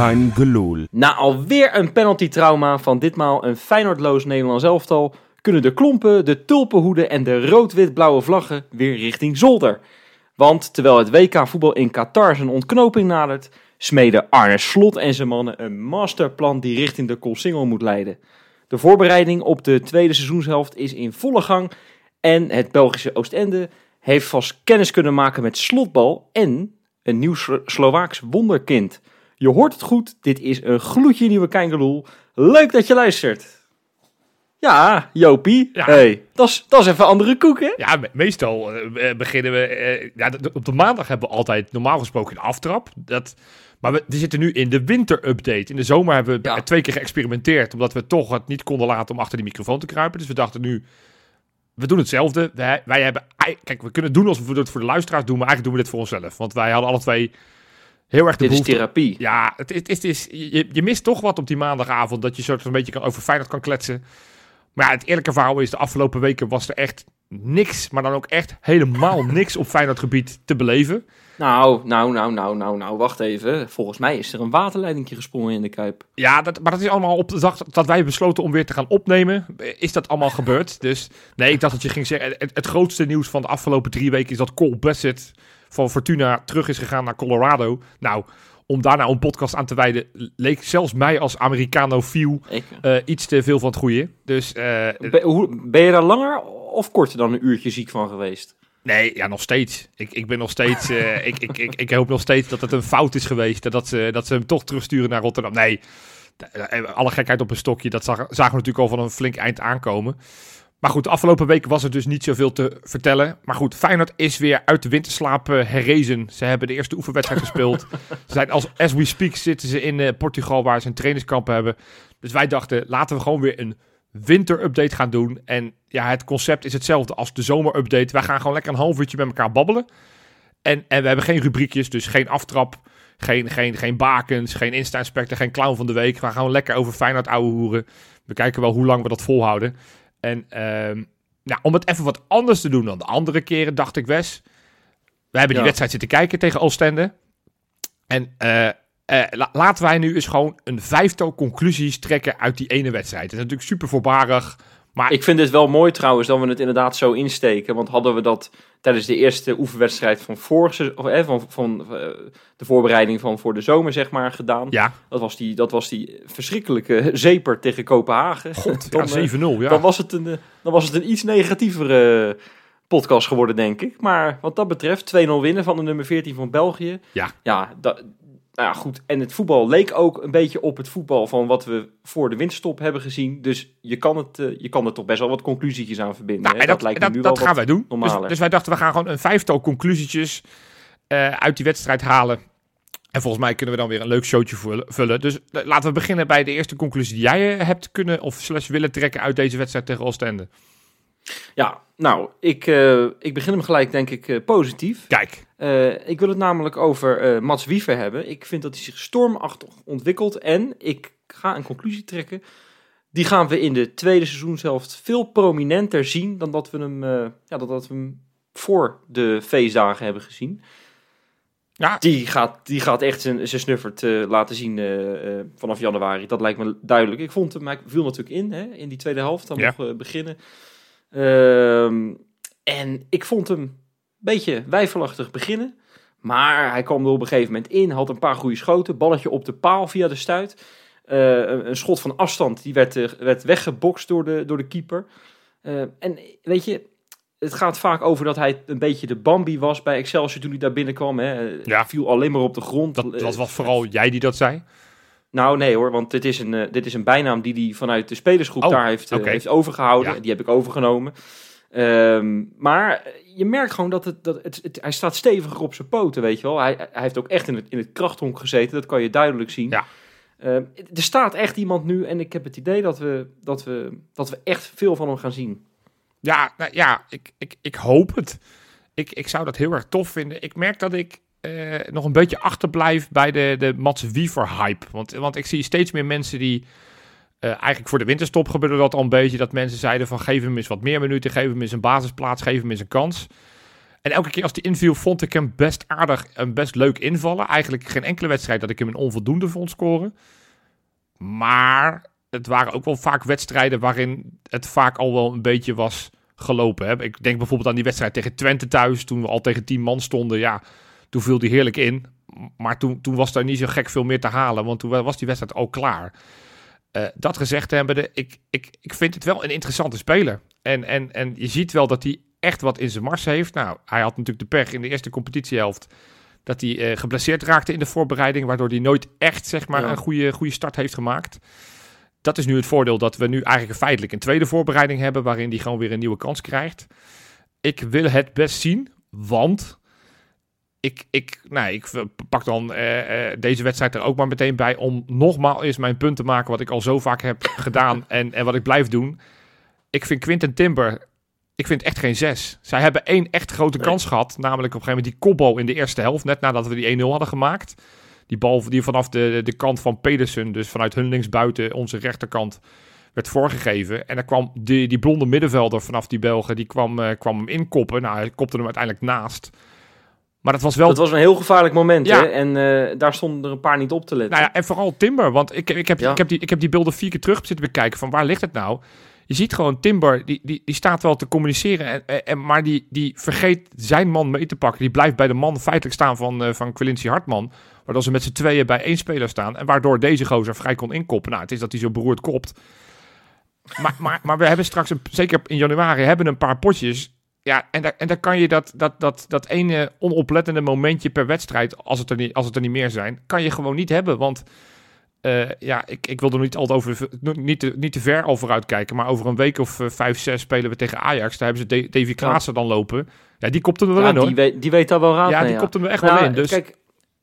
Kein gelul. Na alweer een penalty-trauma van ditmaal een Feyenoordloos Nederlands elftal... kunnen de klompen, de tulpenhoeden en de rood-wit-blauwe vlaggen weer richting zolder. Want terwijl het WK voetbal in Qatar zijn ontknoping nadert... smeden Arne Slot en zijn mannen een masterplan die richting de Koolsingel moet leiden. De voorbereiding op de tweede seizoenshelft is in volle gang... en het Belgische Oostende heeft vast kennis kunnen maken met slotbal... en een nieuw Slo- Slovaaks wonderkind... Je hoort het goed, dit is een gloedje nieuwe Keingeloel. Leuk dat je luistert. Ja, Jopie. Ja. Hey, dat is- dat is even andere koek, hè? Ja, me- meestal eh, beginnen we... eh, ja, op de maandag hebben we altijd normaal gesproken een aftrap. Dat, maar we, zitten nu in de winterupdate. In de zomer hebben we Ja. twee keer geëxperimenteerd. Omdat we toch het niet konden laten om achter die microfoon te kruipen. Dus we dachten nu... We doen hetzelfde. Wij, wij hebben... Kijk, we kunnen doen alsof we het voor de luisteraars doen. Maar eigenlijk doen we dit voor onszelf. Want wij hadden alle twee heel erg de Dit is therapie. Ja, het, het, is- het is, je, je mist toch wat op die maandagavond. Dat je soort een beetje kan, over Feyenoord kan kletsen. Maar ja, het eerlijke verhaal is, de afgelopen weken was er echt niks. Maar dan ook echt helemaal niks op Feyenoord gebied te beleven. Nou, nou, nou, nou, nou, nou, wacht even. Volgens mij is er een waterleidingje gesprongen in de Kuip. Ja, dat, maar dat is allemaal op de dag dat wij besloten om weer te gaan opnemen. Is dat allemaal gebeurd? Dus nee, ik dacht dat je ging zeggen. Het, het grootste nieuws van de afgelopen drie weken is dat Cole Bassett van Fortuna terug is gegaan naar Colorado. Nou, om daar nou een podcast aan te wijden, leek zelfs mij als Americanofiel Ik, eh iets te veel van het goede. Dus eh, ben, hoe, ben je daar langer of korter dan een uurtje ziek van geweest? nee, ja, nog steeds. Ik, ik ben nog steeds. eh, ik, ik, ik, ik hoop nog steeds dat het een fout is geweest. Dat ze, dat ze hem toch terugsturen naar Rotterdam. Nee, alle gekheid op een stokje. Dat zag, zagen we natuurlijk al van een flink eind aankomen. Maar goed, de afgelopen weken was er dus niet zoveel te vertellen. Maar goed, Feyenoord is weer uit de winterslaap eh, herrezen. Ze hebben de eerste oefenwedstrijd gespeeld. Ze zijn als as we speak zitten ze in eh, Portugal waar ze een trainingskamp hebben. Dus wij dachten, laten we gewoon weer een winterupdate gaan doen. En ja, het concept is hetzelfde als de zomerupdate. Wij gaan gewoon lekker een half uurtje met elkaar babbelen. En, en we hebben geen rubriekjes, dus geen aftrap, geen, geen, geen bakens, geen Insta-inspector, geen clown van de week. We gaan gewoon lekker over Feyenoord ouwe hoeren. We kijken wel hoe lang we dat volhouden. En ehm, nou, om het even wat anders te doen dan de andere keren, dacht ik, Wes. We hebben die Ja. wedstrijd zitten kijken tegen Oostende. En eh, eh, la- laten wij nu eens gewoon een vijftal conclusies trekken uit die ene wedstrijd. Het is natuurlijk super voorbarig. Maar Ik vind het wel mooi trouwens dat we het inderdaad zo insteken. Want hadden we dat tijdens de eerste oefenwedstrijd van vorige, of, eh, van, van eh, de voorbereiding van voor de zomer zeg maar gedaan. ja, Dat, was die, dat was die verschrikkelijke zeper tegen Kopenhagen. god, Dan, ja, eh, 7-0. Ja. Dan, was het een, eh, dan was het een iets negatievere podcast geworden, denk ik. Maar wat dat betreft, 2-0 winnen van de nummer 14 van België. Ja. Ja, dat, nou ja, goed. En het voetbal leek ook een beetje op het voetbal van wat we voor de winterstop hebben gezien. Dus je kan, het, eh, je kan er toch best wel wat conclusietjes aan verbinden. Nou, en dat, lijkt dat, me nu dat wel gaan wat wij doen. Dus, dus wij dachten, we gaan gewoon een vijftal conclusietjes eh, uit die wedstrijd halen. En volgens mij kunnen we dan weer een leuk showtje vullen. Dus eh, laten we beginnen bij de eerste conclusie die jij hebt kunnen of slash willen trekken uit deze wedstrijd tegen Oostende. Ja, nou, ik, eh, ik begin hem gelijk denk ik eh, positief. Kijk, Eh, ik wil het namelijk over Mats Wiever hebben. Ik vind dat hij zich stormachtig ontwikkelt. En ik ga een conclusie trekken. Die gaan we in de tweede seizoenshelft veel prominenter zien dan dat we hem, ja, dan dat we hem voor de feestdagen hebben gezien. ja, Die gaat, die gaat echt zijn, zijn snuffert eh, laten zien vanaf januari. Dat lijkt me duidelijk. Ik vond hem, hij viel natuurlijk in hè, in die tweede helft. Dan Ja. nog beginnen. Ehm, en ik vond hem een beetje wijfelachtig beginnen. Maar hij kwam er op een gegeven moment in. Had een paar goede schoten. Balletje op de paal via de stuit. Eh, een, een schot van afstand. Die werd, eh, werd weggebokst door de, door de keeper. Eh, en weet je, het gaat vaak over dat hij een beetje de Bambi was bij Excelsior toen hij daar binnenkwam. Hè. Ja. Viel alleen maar op de grond. dat, dat was vooral jij die dat zei. Nou nee hoor, want dit is een, eh, dit is een bijnaam die hij vanuit de spelersgroep Oh, daar heeft, eh, heeft overgehouden. Ja. Die heb ik overgenomen. Ehm, maar je merkt gewoon dat, het, dat het, het- hij staat steviger op zijn poten, weet je wel. Hij, hij heeft ook echt in het, in het krachthonk gezeten, dat kan je duidelijk zien. Ja. Ehm, er staat echt iemand nu en ik heb het idee dat we, dat we, dat we echt veel van hem gaan zien. Ja, nou, ja ik, ik, ik hoop het. Ik, ik zou dat heel erg tof vinden. Ik merk dat ik eh, nog een beetje achterblijf bij de, de Mats Wiever hype. Want, want ik zie steeds meer mensen die... eh, eigenlijk voor de winterstop gebeurde dat al een beetje. Dat mensen zeiden van geef hem eens wat meer minuten. Geef hem eens een basisplaats. Geef hem eens een kans. En elke keer als hij inviel, vond ik hem best aardig en best leuk invallen. Eigenlijk geen enkele wedstrijd dat ik hem een onvoldoende vond scoren. Maar het waren ook wel vaak wedstrijden waarin het vaak al wel een beetje was gelopen. Hè. Ik denk bijvoorbeeld aan die wedstrijd tegen Twente thuis, toen we al tegen 10 man stonden. Ja, toen viel die heerlijk in. Maar toen, toen was er niet zo gek veel meer te halen, want toen was die wedstrijd al klaar. Uh, dat gezegd hebbende, ik, ik, ik vind het wel een interessante speler. En, en, en je ziet wel dat hij echt wat in zijn mars heeft. Nou, hij had natuurlijk de pech in de eerste competitiehelft dat hij uh, geblesseerd raakte in de voorbereiding, waardoor hij nooit echt zeg maar, een goede, goede start heeft gemaakt. Dat is nu het voordeel dat we nu eigenlijk feitelijk een tweede voorbereiding hebben, waarin hij gewoon weer een nieuwe kans krijgt. Ik wil het best zien, want ik, ik, nou, ik pak dan uh, uh, deze wedstrijd er ook maar meteen bij om nogmaals eens mijn punt te maken wat ik al zo vaak heb gedaan en, en wat ik blijf doen. Ik vind Quinten Timber, ik vind echt geen zes. Zij hebben één echt grote kans gehad, namelijk op een gegeven moment die kopbal in de eerste helft, net nadat we die 1-0 hadden gemaakt. Die bal die vanaf de, de kant van Pedersen, dus vanuit hun linksbuiten, onze rechterkant, werd voorgegeven. En dan kwam die, die blonde middenvelder vanaf die Belgen, die kwam, uh, kwam hem inkoppen. Nou, hij kopte hem uiteindelijk naast. Maar dat was wel... Dat was een heel gevaarlijk moment, ja. hè? En uh, daar stonden er een paar niet op te letten. Nou ja, en vooral Timber. Want ik, ik, heb, ja. ik, heb, die, ik heb die beelden vier keer terug zitten bekijken van waar ligt het nou? Je ziet gewoon Timber, die, die, die staat wel te communiceren, en, en, maar die, die vergeet zijn man mee te pakken. Die blijft bij de man feitelijk staan van, uh, van Quincy Hartman. Waardoor ze met z'n tweeën bij één speler staan. En waardoor deze gozer vrij kon inkoppen. Nou, het is dat hij zo beroerd kopt. Maar, maar, maar we hebben straks, een, zeker in januari, hebben een paar potjes ja, en daar, en daar kan je dat, dat, dat, dat ene onoplettende momentje per wedstrijd, als het er niet, als het er niet meer zijn, kan je gewoon niet hebben. Want uh, ja, ik, ik wil er niet altijd over, niet te, niet te ver al vooruit kijken, maar over een week of uh, vijf, zes spelen we tegen Ajax. Daar hebben ze Davy Klaassen dan lopen. Ja, die kopten er wel ja, in hoor. Die weet, die weet daar wel raad Ja, mee, die ja. kopten er echt Nou, wel in. Dus Kijk,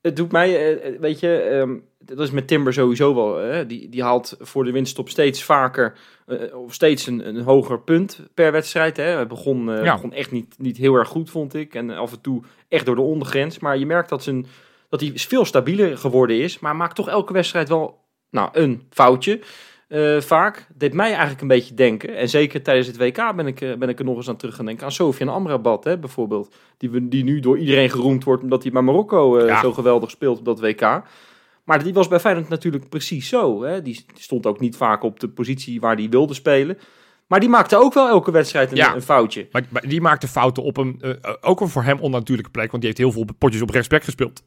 het doet mij, uh, weet je, um, dat is met Timber sowieso wel. Hè? Die, die haalt voor de winststop steeds vaker, uh, of steeds een, een hoger punt per wedstrijd. Hè? Hij begon, uh, ja. begon echt niet, niet heel erg goed, vond ik. En af en toe echt door de ondergrens. Maar je merkt dat, zijn, dat hij veel stabieler geworden is. Maar maakt toch elke wedstrijd wel nou, een foutje. Uh, vaak deed mij eigenlijk een beetje denken. En zeker tijdens het WK ben ik, ben ik er nog eens aan terug gaan denken. Aan Sofian Amrabat hè, bijvoorbeeld. Die, die nu door iedereen geroemd wordt omdat hij bij Marokko ja. zo geweldig speelt op dat WK. Maar die was bij Feyenoord natuurlijk precies zo. Hè? Die stond ook niet vaak op de positie waar hij wilde spelen. Maar die maakte ook wel elke wedstrijd een, ja, een foutje. Maar, maar, die maakte fouten op een, uh, ook een voor hem onnatuurlijke plek. Want die heeft heel veel potjes op rechtsback gespeeld.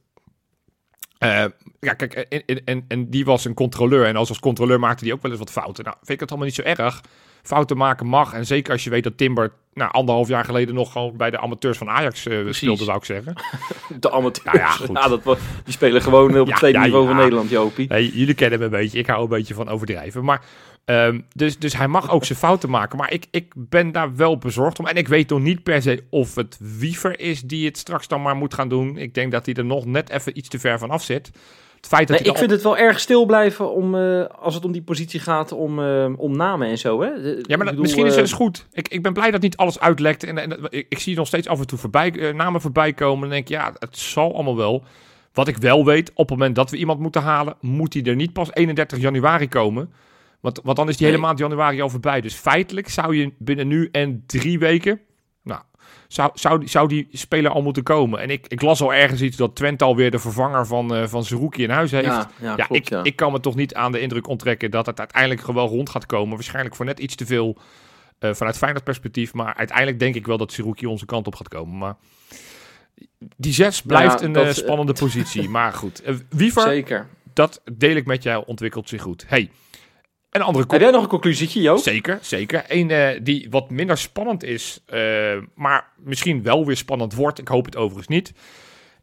Uh, ja, kijk, en, en, en die was een controleur. En als, als controleur maakte die ook wel eens wat fouten. Nou, vind ik het allemaal niet zo erg. Fouten maken mag. En zeker als je weet dat Timber nou, anderhalf jaar geleden nog gewoon bij de amateurs van Ajax uh, speelde, zou ik zeggen. De amateurs. Nou ja, goed. Ja, dat was, die spelen gewoon op het ja, tweede ja, niveau van Nederland, Jopie. Nee, jullie kennen hem een beetje. Ik hou een beetje van overdrijven. Maar, um, dus, dus hij mag ook zijn fouten maken. Maar ik, ik ben daar wel bezorgd om. En ik weet nog niet per se of het Wiever is die het straks dan maar moet gaan doen. Ik denk dat hij er nog net even iets te ver van af zit. Het feit dat nee, ik vind het wel erg stil blijven om, uh, als het om die positie gaat, om, uh, om namen en zo. Hè? De, ja, maar dat, bedoel, misschien is het uh, goed. Ik, ik ben blij dat niet alles uitlekt. En, en ik, ik, zie nog steeds af en toe voorbij, namen voorbij komen. En denk ja, het zal allemaal wel. Wat ik wel weet, op het moment dat we iemand moeten halen, moet hij er niet pas 31 januari komen. Want, want dan is die hele maand januari al voorbij. Dus feitelijk zou je binnen nu en drie weken nou, zou, zou, zou die speler al moeten komen. En ik, ik las al ergens iets dat Twente alweer de vervanger van, uh, van Zerouki in huis heeft. Ja, ja, ja, klopt, ik, ja, ik kan me toch niet aan de indruk onttrekken dat het uiteindelijk gewoon rond gaat komen. Waarschijnlijk voor net iets te veel uh, vanuit Feyenoord perspectief. Maar uiteindelijk denk ik wel dat Zerouki onze kant op gaat komen. Maar die zes blijft een dat, uh, spannende positie. Maar goed, Wiever, Zeker. dat deel ik met jou, ontwikkelt zich goed. Hey, een andere Heb jij nog een conclusietje, Joop? Zeker, zeker. Een uh, die wat minder spannend is, uh, maar misschien wel weer spannend wordt, ik hoop het overigens niet,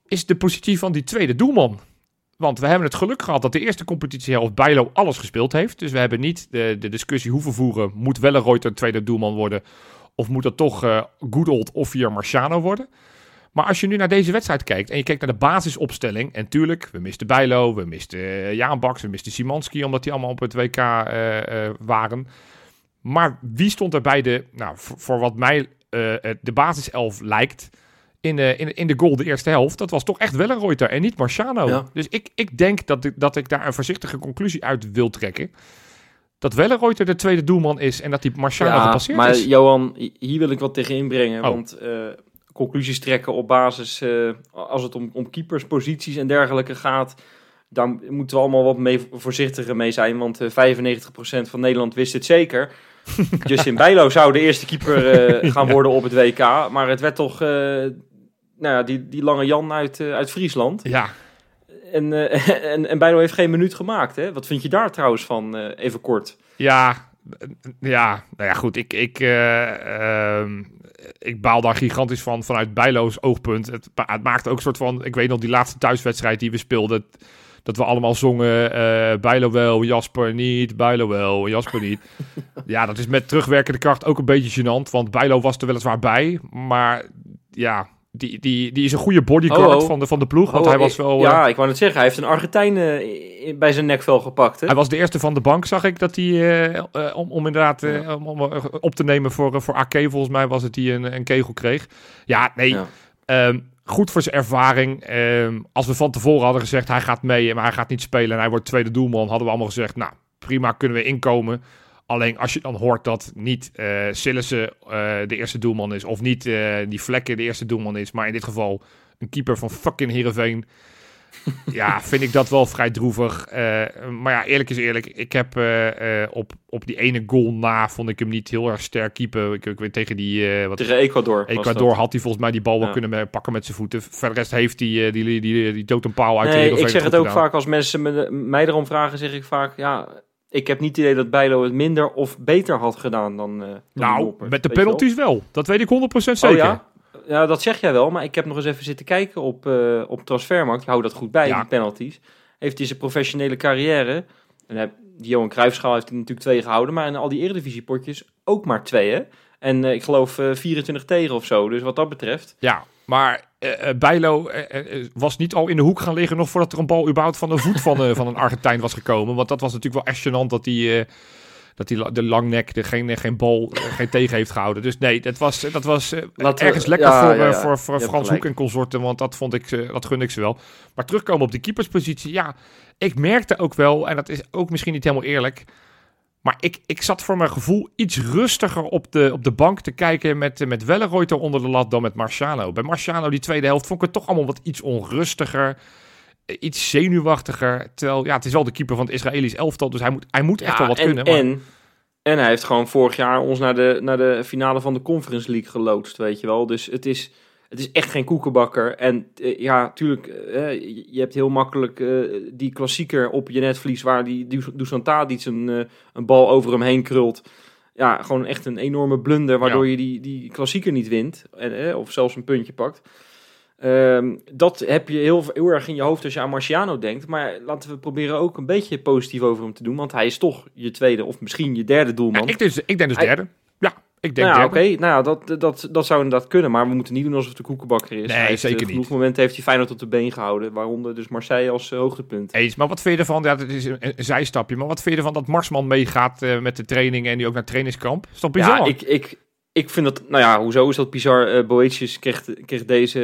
is de positie van die tweede doelman. Want we hebben het geluk gehad dat de eerste competitiehelft Bijlo alles gespeeld heeft. Dus we hebben niet de, de discussie hoeven voeren, moet Wellenreuter tweede doelman worden, of moet dat toch uh, Goodold of via Marciano worden. Maar als je nu naar deze wedstrijd kijkt en je kijkt naar de basisopstelling. En tuurlijk, we misten Bijlo, we misten uh, Jaan Baks, we misten Simanski, omdat die allemaal op het WK uh, uh, waren. Maar wie stond er bij de, nou, voor, voor wat mij uh, de basiself lijkt, in de, in, in de goal de eerste helft? Dat was toch echt wel een Reuter en niet Marciano. Ja. Dus ik, ik denk dat, dat ik daar een voorzichtige conclusie uit wil trekken. Dat Wellenreuter de tweede doelman is en dat die Marciano ja, gepasseerd maar is. Johan, hier wil ik wat tegen inbrengen. Oh. Want uh, conclusies trekken op basis eh, als het om, om keepersposities en dergelijke gaat. Daar moeten we allemaal wat mee, voorzichtiger mee zijn, want eh 95% van Nederland wist het zeker. Justin Bijlo zou de eerste keeper eh, gaan worden op het WK, maar het werd toch eh, nou ja, die, die lange Jan uit, eh, uit Friesland. Ja, En, eh, en, en Bijlo heeft geen minuut gemaakt. Hè? Wat vind je daar trouwens van, eh, even kort? Ja, eh, ja, nou ja, goed. Ik, ik, eh, ehm, ik baal daar gigantisch van vanuit Bijlo's oogpunt. Het, het maakt ook een soort van. Ik weet nog die laatste thuiswedstrijd die we speelden. Dat we allemaal zongen. eh Bijlo wel, Jasper niet. Bijlo wel, Jasper niet. ja, dat is met terugwerkende kracht ook een beetje gênant. Want Bijlo was er weliswaar bij. Maar ja, die, die, die is een goede bodyguard Oh, oh. Van, de, van de ploeg. Want Oh, hij was wel. eh, Ja, ik wou net zeggen, hij heeft een Argentijn eh, bij zijn nekvel gepakt. Hè? Hij was de eerste van de bank, zag ik, dat hij, eh, om, om inderdaad om, om, op te nemen voor, voor AK, volgens mij was het die een, een kegel kreeg. Ja, nee, Ja. ehm, goed voor zijn ervaring. Ehm, als we van tevoren hadden gezegd, hij gaat mee, maar hij gaat niet spelen en hij wordt tweede doelman, hadden we allemaal gezegd, nou, prima, kunnen we inkomen. Alleen als je dan hoort dat niet Sillissen eh, de eerste doelman is, of niet eh, die Vlekken de eerste doelman is, maar in dit geval een keeper van fucking Heerenveen. ja, vind ik dat wel vrij droevig. Maar ja, eerlijk is eerlijk. Ik heb op, op die ene goal na vond ik hem niet heel erg sterk keeper. Ik, ik weet tegen die wat, Tegen Ecuador. Ecuador had hij volgens mij die bal wel Ja. kunnen pakken met zijn voeten. Verder rest heeft hij die, die, die, die totempaal uit de Nee, Heerenveen ik zeg het ook gedaan. vaak als mensen me, mij erom vragen, zeg ik vaak, ja, ik heb niet het idee dat Bijlo het minder of beter had gedaan dan, dan Nou, Noppert. met de wel? penalties wel. Dat weet ik 100% zeker. Oh ja? Ja, dat zeg jij wel, maar ik heb nog eens even zitten kijken op, eh op Transfermarkt. Ik hou dat goed bij, Ja. die penalties. Heeft hij zijn professionele carrière, en die Johan Cruijffschaal heeft hij natuurlijk twee gehouden, maar in al die eredivisiepotjes ook maar twee, hè? En eh, ik geloof eh 24 tegen of zo, dus wat dat betreft... Ja, maar eh, Bijlo eh, was niet al in de hoek gaan liggen nog voordat er een bal überhaupt van de voet van, van een Argentijn was gekomen. Want dat was natuurlijk wel echt gênant dat hij, dat hij de langnek er geen, geen bal, geen tegen heeft gehouden. Dus nee, dat was, dat was we- ergens lekker ja, voor, ja, voor, voor Frans gelijk. Hoek en consorten, want dat, vond ik, dat gun ik ze wel. Maar terugkomen op de keeperspositie, ja, ik merkte ook wel, en dat is ook misschien niet helemaal eerlijk... Maar ik, ik zat voor mijn gevoel iets rustiger op de, op de bank te kijken met, met Wellenreuter onder de lat dan met Marciano. Bij Marciano, die tweede helft, vond ik het toch allemaal wat iets onrustiger. Iets zenuwachtiger. Terwijl, ja, het is wel de keeper van het Israëlisch elftal, dus hij moet, hij moet echt wel wat en, kunnen. Maar, En, en hij heeft gewoon vorig jaar ons naar de, naar de finale van de Conference League geloodst, weet je wel. Dus het is, het is echt geen koekenbakker. En eh, ja, tuurlijk, eh, je je hebt heel makkelijk eh, die klassieker op je netvlies... waar die Dus- Dusan Tadic een, eh, een bal over hem heen krult. Ja, gewoon echt een enorme blunder... waardoor Ja. je die, die klassieker niet wint. En, eh, of zelfs een puntje pakt. Ehm, dat heb je heel, heel erg in je hoofd als je aan Marciano denkt. Maar laten we proberen ook een beetje positief over hem te doen. Want hij is toch je tweede of misschien je derde ja, doelman. ik, dus, ik denk dus Hij- derde. Ik denk nou ja, oké. Nou dat, dat, dat zou inderdaad kunnen. Maar we moeten niet doen alsof het de koekenbakker is. Nee, hij heeft, zeker eh, niet. genoeg momenten heeft hij Feyenoord op de been gehouden. Waaronder dus Marseille als eh, hoogtepunt. Eens, maar wat vind je ervan? Ja, dat is een, een zijstapje. Maar wat vind je ervan dat Marsman meegaat eh, met de trainingen en die ook naar trainingskamp? Is dat bizar? Ja, ik, ik, ik vind dat... Nou ja, hoezo is dat bizar? Eh Boetjes kreeg, kreeg deze...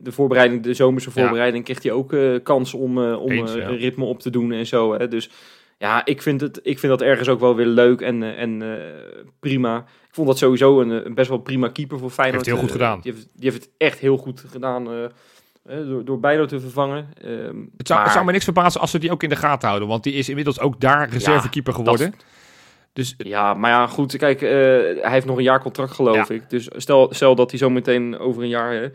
de voorbereiding, de zomerse Ja. voorbereiding... kreeg hij ook kans om, om Eens, ja. een ritme op te doen en zo. Hè. Dus ja, ik vind, het, ik vind dat ergens ook wel weer leuk en, eh, en eh, prima. Ik vond dat sowieso een, een best wel prima keeper voor Feyenoord. Heeft heel goed Eh, gedaan. die, heeft, die heeft het echt heel goed gedaan... eh, eh, door, door Bijlo te vervangen. Ehm, Het zou, het maar- zou me niks verbazen als ze die ook in de gaten houden. Want die is inmiddels ook daar reservekeeper geworden. Dus Ja, maar ja, goed. Kijk, eh, hij heeft nog een jaar contract, geloof Ja. ik. Dus stel, stel dat hij zo meteen over een jaar...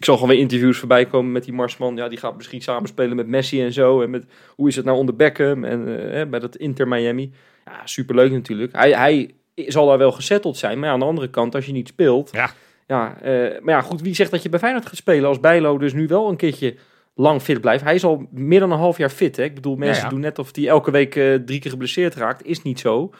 Ik zal gewoon weer interviews voorbij komen met die Marsman. Ja, die gaat misschien samenspelen met Messi en zo. En met hoe is het nou onder Beckham en eh, bij dat Inter Miami. Ja, superleuk natuurlijk. Hij, hij zal daar wel gezetteld zijn. Maar ja, aan de andere kant, als je niet speelt... Ja. Ja, eh, maar ja, goed. Wie zegt dat je bij Feyenoord gaat spelen als Bijlo dus nu wel een keertje lang fit blijft? Hij is al meer dan een half jaar fit, hè? Ik bedoel, mensen ja. doen net of hij elke week eh, drie keer geblesseerd raakt. Is niet zo.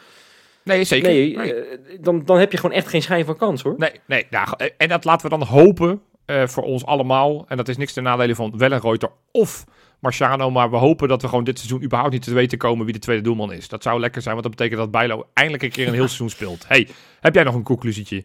nee, zeker. Nee, Nee. dan, dan heb je gewoon echt geen schijn van kans hoor. Nee, nee nou, en dat laten we dan hopen eh, voor ons allemaal. En dat is niks ten nadele van Wellenreuter of Marciano. Maar we hopen dat we gewoon dit seizoen überhaupt niet te weten komen wie de tweede doelman is. Dat zou lekker zijn, want dat betekent dat Bijlo eindelijk een keer een heel seizoen speelt. Hey, heb jij nog een conclusietje?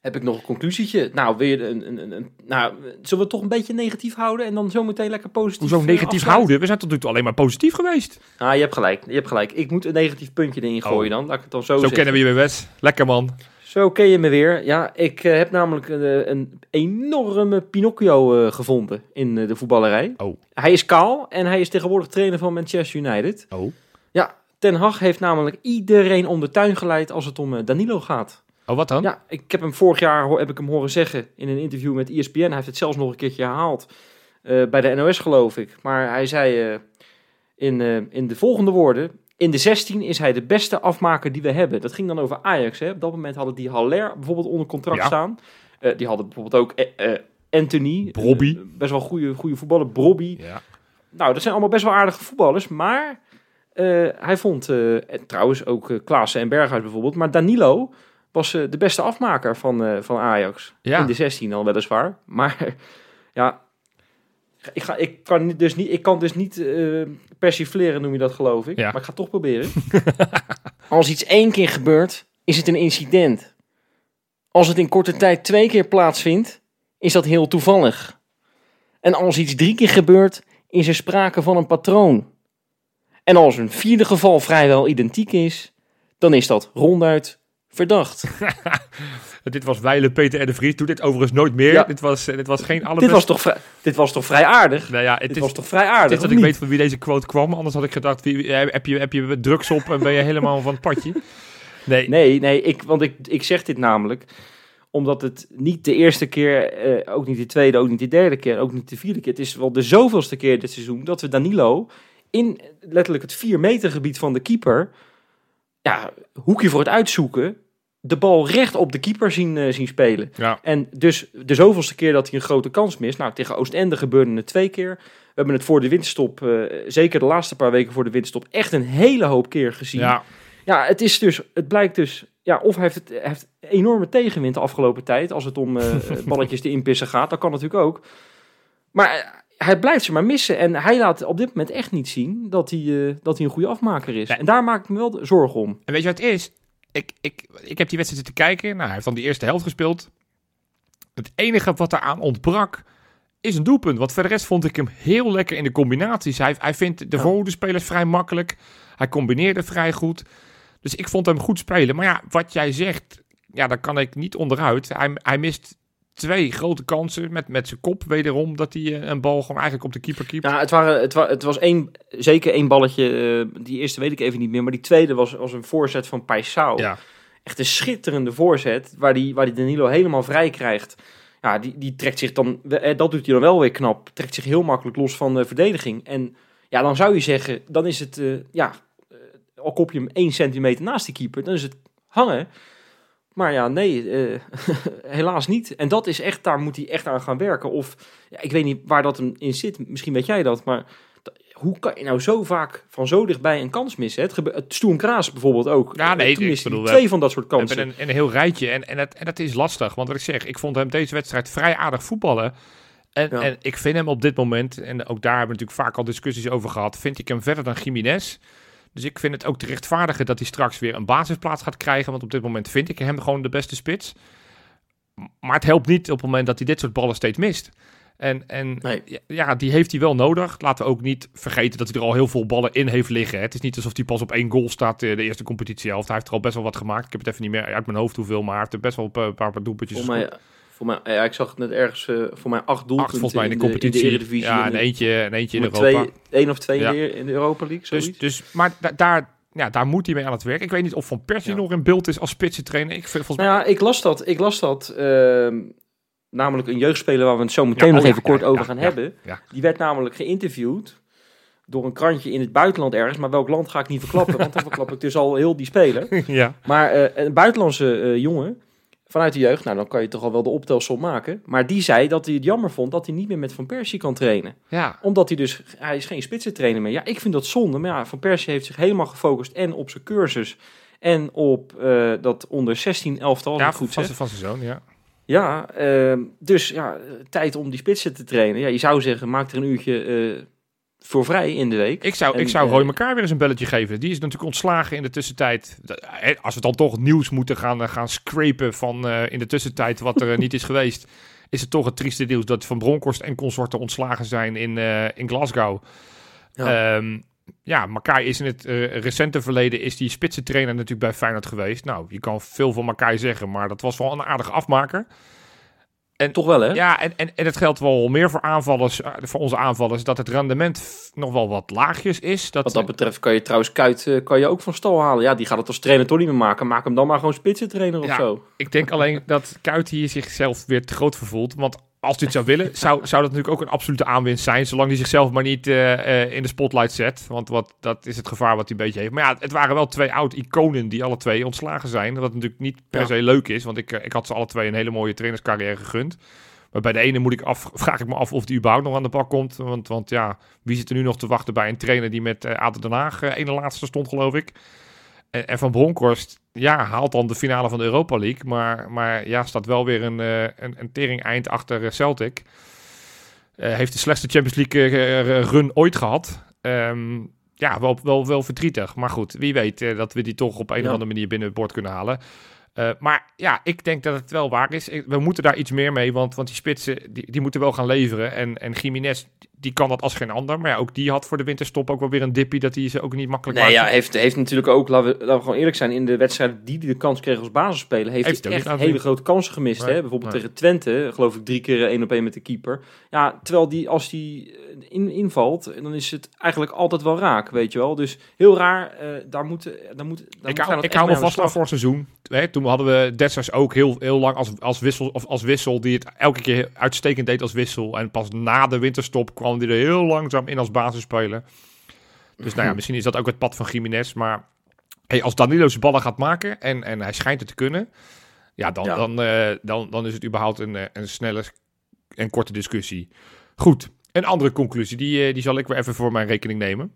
Heb ik nog een conclusietje? Nou, je een, een, een, een- nou, zullen we toch een beetje negatief houden en dan zo meteen lekker positief Hoezo eh, negatief afsluiten? houden? We zijn tot nu toe alleen maar positief geweest. Ah, je hebt gelijk, je hebt gelijk. Ik moet een negatief puntje erin gooien dan, laat ik het dan zo, Zo zeggen. kennen we je weer, Wes. Lekker man. Zo ken je me weer. Ja, ik eh, heb namelijk een, een enorme Pinocchio eh, gevonden in eh, de voetballerij. Oh. Hij is kaal en hij is tegenwoordig trainer van Manchester United. Oh. Ja, Ten Hag heeft namelijk iedereen om de tuin geleid als het om eh, Danilo gaat. Oh, wat dan? Ja, ik heb hem vorig jaar heb ik hem horen zeggen in een interview met ESPN. Hij heeft het zelfs nog een keertje herhaald eh, bij de NOS, geloof ik. Maar hij zei eh, in, eh, in de volgende woorden: In de 16 is hij de beste afmaker die we hebben. Dat ging dan over Ajax. Hè. Op dat moment hadden die Haller bijvoorbeeld onder contract Ja. staan. Eh, die hadden bijvoorbeeld ook eh, Anthony, Brobby. eh, best wel goede, goede voetballer, Brobby. Ja. Nou, dat zijn allemaal best wel aardige voetballers, maar hij vond, en trouwens ook Klaassen en Berghuis bijvoorbeeld, maar Danilo was de beste afmaker van, van Ajax. Ja. In de 16 al weliswaar. Maar ja, ik, ga, ik, kan dus niet, ik kan dus niet eh, persifleren, noem je dat geloof ik. Ja. Maar ik ga het toch proberen. Als iets één keer gebeurt, is het een incident. Als het in korte tijd twee keer plaatsvindt, is dat heel toevallig. En als iets drie keer gebeurt, is er sprake van een patroon. En als een vierde geval vrijwel identiek is, dan is dat ronduit verdacht. Dit was Weile Peter en de Vries. Doe dit overigens nooit meer. Ja. Dit, was, eh, dit was geen dit, allerbeste... was toch vrij, dit was toch vrij aardig? Nou ja, het Dit is, was toch vrij het aardig? is dat ik niet? weet van wie deze quote kwam. Anders had ik gedacht, wie, eh, heb, je, heb je drugs op en ben je helemaal van het padje. Nee, Nee, nee, ik, want ik, ik zeg dit namelijk omdat het niet de eerste keer, eh, ook niet de tweede, ook niet de derde keer, ook niet de vierde keer. Het is wel de zoveelste keer dit seizoen dat we Danilo in letterlijk het 4 meter gebied van de keeper, ja, hoekje voor het uitzoeken, de bal recht op de keeper zien, eh, zien spelen. Ja. En dus de zoveelste keer dat hij een grote kans mist. Nou, tegen Oostende gebeurde het twee keer. We hebben het voor de winterstop, eh, zeker de laatste paar weken voor de winterstop, echt een hele hoop keer gezien. ja. Ja, het is dus, het blijkt dus, ja, of hij heeft, het, hij heeft enorme tegenwind de afgelopen tijd, als het om eh, balletjes te inpissen gaat, dat kan natuurlijk ook. Maar hij blijft ze maar missen en hij laat op dit moment echt niet zien dat hij, dat hij een goede afmaker is. Nee. En daar maak ik me wel zorgen om. En weet je wat het is? Ik, ik, ik heb die wedstrijd zitten kijken. Nou, hij heeft dan die eerste helft gespeeld. Het enige wat eraan ontbrak is een doelpunt. Want voor de rest vond ik hem heel lekker in de combinaties. Hij, hij vindt de Ja. voorhoedespelers vrij makkelijk. Hij combineerde vrij goed. Dus ik vond hem goed spelen. Maar ja, wat jij zegt, ja, daar kan ik niet onderuit. Hij, hij mist twee grote kansen met, met zijn kop wederom. Dat hij eh, een bal gewoon eigenlijk op de keeper keept. Ja, het, waren, het, wa- het was één, zeker één balletje, eh, die eerste weet ik even niet meer, maar die tweede was, was een voorzet van Paisao. Ja. Echt een schitterende voorzet, waar die, waar die Danilo helemaal vrij krijgt. Ja, die, die trekt zich dan, eh, dat doet hij dan wel weer knap, trekt zich heel makkelijk los van de verdediging. En ja, dan zou je zeggen, dan is het, ja, al kop je hem één centimeter naast die keeper, dan is het hangen. Maar ja, nee, eh, helaas niet. En dat is echt, daar moet hij echt aan gaan werken. Of, ja, ik weet niet waar dat hem in zit, misschien weet jij dat, maar hoe kan je nou zo vaak van zo dichtbij een kans missen? Het, gebe- het Stoen Kraas bijvoorbeeld ook. Ja, nee, Toen ik miste hij bedoel, twee van dat soort kansen. een, een heel rijtje en, en, dat, en dat is lastig. Want wat ik zeg, ik vond hem deze wedstrijd vrij aardig voetballen. En, Ja. en ik vind hem op dit moment, en ook daar hebben we natuurlijk vaak al discussies over gehad, vind ik hem verder dan Jiménez. Dus ik vind het ook te rechtvaardigen dat hij straks weer een basisplaats gaat krijgen. Want op dit moment vind ik hem gewoon de beste spits. Maar het helpt niet op het moment dat hij dit soort ballen steeds mist. En, en Nee. ja, die heeft hij wel nodig. Laten we ook niet vergeten dat hij er al heel veel ballen in heeft liggen. hè. Het is niet alsof hij pas op één goal staat eh, de eerste competitiehelft. Hij heeft er al best wel wat gemaakt. Ik heb het even niet meer uit mijn hoofd hoeveel, maar hij heeft er best wel een paar, paar, paar doelpuntjes Voor mij, ja, ik zag het net ergens, eh, voor mij acht doelpunten Acht volgens mij in de in de competitie. Eredivisie. ja, en en eentje, en eentje in Europa. twee, één of twee Ja. in de- Europa League, zoiets. Dus, dus, maar da- daar, ja, daar moet hij mee aan het werk. Ik weet niet of Van Persie Ja. nog in beeld is als spitsentrainer. Ik vind volgens mij... Nou ja, ik las dat. Ik las dat. ehm, namelijk een jeugdspeler waar we het zo meteen Ja, nog oh even kort over gaan hebben. Die werd namelijk geïnterviewd door een krantje in het buitenland ergens. Maar welk land ga ik niet verklappen, want dan verklap ik dus al heel die speler. ja. Maar eh, een buitenlandse eh, jongen vanuit de jeugd, nou dan kan je toch al wel de optelsom maken. Maar die zei dat hij het jammer vond dat hij niet meer met Van Persie kan trainen. ja. Omdat hij dus, hij is geen spitsentrainer meer. Ja, ik vind dat zonde. Maar ja, Van Persie heeft zich helemaal gefocust en op zijn cursus en op eh, dat onder 16 elftal, Ja, goed van, van zijn zoon, ja. Ja, ehm, dus ja, eh, tijd om die spitsen te trainen. Ja, je zou zeggen, maak er een uurtje eh, voor vrij in de week. Ik zou, En, ik zou eh, Roy elkaar weer eens een belletje geven. Die is natuurlijk ontslagen in de tussentijd. Eh, Als we dan toch nieuws moeten gaan, eh, gaan scrapen van in de tussentijd wat er niet is geweest, is het toch het trieste nieuws dat Van Bronckhorst en consorten ontslagen zijn in, in Glasgow. Ja. Ehm, ja, Makai is in het uh, recente verleden is die spitsentrainer natuurlijk bij Feyenoord geweest. Nou, je kan veel van Makai zeggen, maar dat was wel een aardige afmaker. En, Toch wel, hè? Ja, en, en, en het geldt wel meer voor aanvallers, eh, voor onze aanvallers, dat het rendement nog wel wat laagjes is. Dat, wat dat betreft kan je trouwens Kuit uh, kan je ook van stal halen. Ja, die gaat het als trainer toch niet meer maken. Maak hem dan maar gewoon spitsentrainer of zo. Ik denk alleen dat Kuit hier zichzelf weer te groot vervoelt. Want als dit zou willen, zou, zou dat natuurlijk ook een absolute aanwinst zijn. Zolang hij zichzelf maar niet uh, uh, in de spotlight zet. Want wat, dat is het gevaar wat hij een beetje heeft. Maar ja, het waren wel twee oud-iconen die alle twee ontslagen zijn. Wat natuurlijk niet per ja. se leuk is. Want ik, ik had ze alle twee een hele mooie trainerscarrière gegund. Maar bij de ene moet ik af, vraag ik me af of die überhaupt nog aan de bak komt. Want, want ja, wie zit er nu nog te wachten bij een trainer die met uh, Aden Den Haag uh, ene laatste stond, geloof ik. En, en, Van Bronckhorst, ja, haalt dan de finale van de Europa League. Maar, maar ja, staat wel weer een, uh, een, een tering eind achter Celtic. heeft de slechtste Champions League run ooit gehad. Um, ja, wel, wel, wel verdrietig. Maar goed, wie weet dat we die toch op een ja. of andere manier binnen het bord kunnen halen. Uh, maar ja, ik denk dat het wel waar is. We moeten daar iets meer mee, want, want die spitsen die, die moeten wel gaan leveren. En, en Jiménez, die kan dat als geen ander. Maar ja, ook die had voor de winterstop ook wel weer een dippie dat hij ze ook niet makkelijk Nee, ja, heeft, heeft natuurlijk ook, laten we, laten we gewoon eerlijk zijn, in de wedstrijden die hij de kans kreeg als basisspeler, heeft, heeft hij echt hele grote kansen gemist. Nee, hè? Bijvoorbeeld nee. tegen Twente, geloof ik drie keer één op één met de keeper. Ja, terwijl die, als die in, invalt, dan is het eigenlijk altijd wel raak, weet je wel. Dus heel raar, uh, daar moeten... Daar moet, daar ik hou, ik hou me vast aan voor seizoen. Hè, toen hadden we Dessers ook heel, heel lang als, als, wissel, of als wissel, die het elke keer uitstekend deed als wissel. En pas na de winterstop kwam die er heel langzaam in als basisspeler. Dus nou ja, misschien is dat ook het pad van Jiménez. Maar hey, als Danilo zijn ballen gaat maken en, en hij schijnt het te kunnen... Ja, dan, ja. Dan, uh, dan, dan is het überhaupt een, een snelle en korte discussie. Goed, een andere conclusie, die, die zal ik weer even voor mijn rekening nemen.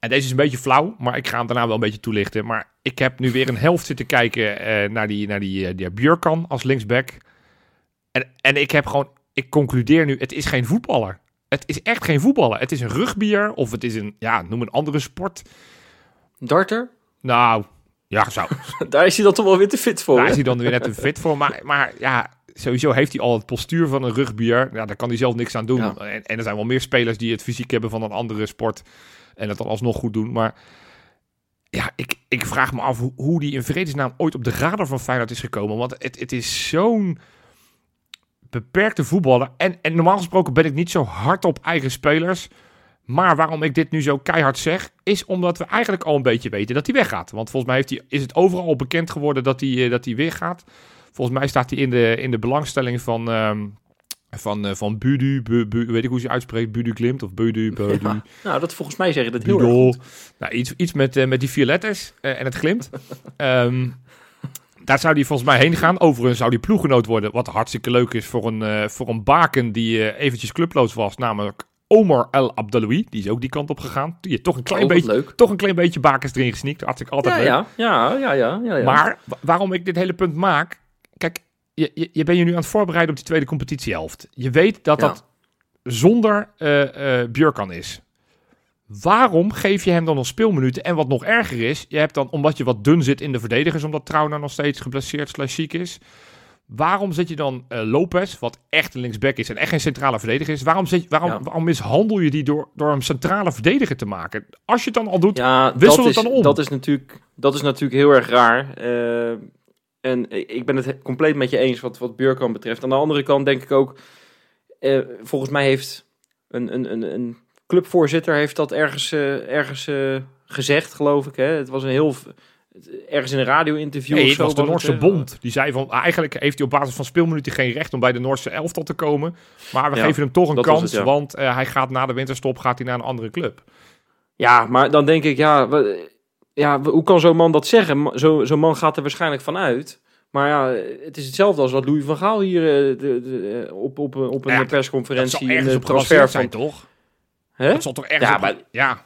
En deze is een beetje flauw, maar ik ga hem daarna wel een beetje toelichten. Maar ik heb nu weer een helft zitten kijken uh, naar die, naar die, uh, die Björkan als linksback. En, en ik heb gewoon, ik concludeer nu, het is geen voetballer. Het is echt geen voetballer. Het is een rugbier of het is een, ja, noem een andere sport. Darter? Nou, ja, zo. Daar is hij dan toch wel weer te fit voor. Daar is hij dan weer net te fit voor. Maar, maar ja, sowieso heeft hij al het postuur van een rugbier. Ja, daar kan hij zelf niks aan doen. Ja. En, en er zijn wel meer spelers die het fysiek hebben van een andere sport. En het dan alsnog goed doen. Maar ja, ik, ik vraag me af hoe, die in vredesnaam ooit op de radar van Feyenoord is gekomen. Want het, het is zo'n beperkte voetballer. En, en normaal gesproken ben ik niet zo hard op eigen spelers. Maar waarom ik dit nu zo keihard zeg, is omdat we eigenlijk al een beetje weten dat hij weggaat. Want volgens mij heeft hij, is het overal bekend geworden dat hij, dat hij weggaat. Volgens mij staat hij in de, in de belangstelling van, um, van, uh, van Budu, bu, bu, weet ik hoe ze uitspreekt, Budu Klimt of Budu, Budu. Ja, nou, dat volgens mij zeg je dat heel erg goed. Nou, iets, iets met, uh, met die vier letters uh, en het glimt. um, daar zou hij volgens mij heen gaan. Overigens zou die ploeggenoot worden, wat hartstikke leuk is voor een, voor een baken die eventjes clubloos was, namelijk Omar El Abdeloui. Die is ook die kant op gegaan. Die toch een klein, oh, beetje, leuk. toch een klein beetje bakens erin gesneakt. Hartstikke altijd ja, leuk. Ja, ja, ja, ja. Maar waarom ik dit hele punt maak... Je, je, je bent je nu aan het voorbereiden op die tweede competitiehelft. Je weet dat ja. dat zonder uh, uh, Björkan is. Waarom geef je hem dan nog speelminuten? En wat nog erger is, je hebt dan, omdat je wat dun zit in de verdedigers, omdat Trauner nog steeds geblesseerd slash ziek is. Waarom zet je dan uh, Lopez, wat echt een linksback is en echt geen centrale verdediger is, waarom, zet je, waarom, ja. waarom mishandel je die door, door een centrale verdediger te maken? Als je het dan al doet, ja, wissel het dan om. Dat is natuurlijk, dat is natuurlijk heel erg raar. Uh, en ik ben het compleet met je eens wat, wat Björkan betreft. Aan de andere kant denk ik ook, uh, volgens mij heeft een, een, een, een clubvoorzitter heeft dat ergens, uh, ergens uh, gezegd, geloof ik. Hè? Het was een heel ergens in een radio-interview. Nee, het was de Noorse het, bond. Die zei van eigenlijk heeft hij op basis van speelminuten geen recht om bij de Noorse elftal te komen. Maar we ja, geven hem toch een kans, het, ja. want uh, hij gaat na de winterstop gaat hij naar een andere club. Ja, maar dan denk ik, ja, ja hoe kan zo'n man dat zeggen? Zo'n zo man gaat er waarschijnlijk vanuit. Maar ja, het is hetzelfde als wat Louis van Gaal hier de, de, de, op, op, op een ja, persconferentie in de transfer zijn, toch? Hè? Dat zal toch ergens ja, op, maar, ja.